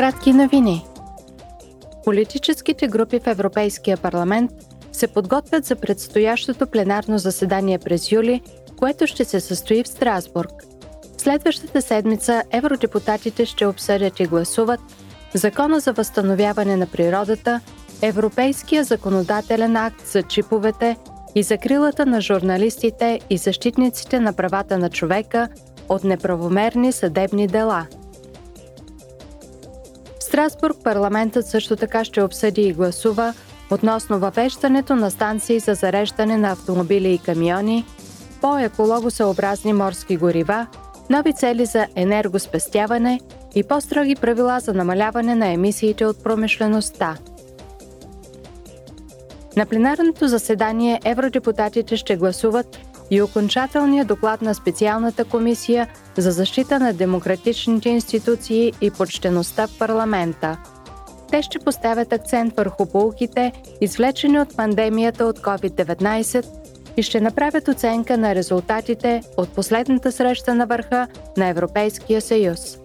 Кратки новини. Политическите групи в Европейския парламент се подготвят за предстоящото пленарно заседание през юли, което ще се състои в Страсбург. Следващата седмица евродепутатите ще обсъдят и гласуват Закона за възстановяване на природата, Европейския законодателен акт за чиповете и закрилата на журналистите и защитниците на правата на човека от неправомерни съдебни дела – Страсбург парламентът също така ще обсъди и гласува относно въвеждането на станции за зареждане на автомобили и камиони, по-екологосъобразни морски горива, нови цели за енергоспестяване и по-строги правила за намаляване на емисиите от промишлеността. На пленарното заседание евродепутатите ще гласуват и окончателния доклад на специалната комисия за защита на демократичните институции и почтеността в парламента. Те ще поставят акцент върху полуките, извлечени от пандемията от COVID-19 и ще направят оценка на резултатите от последната среща на върха на Европейския съюз.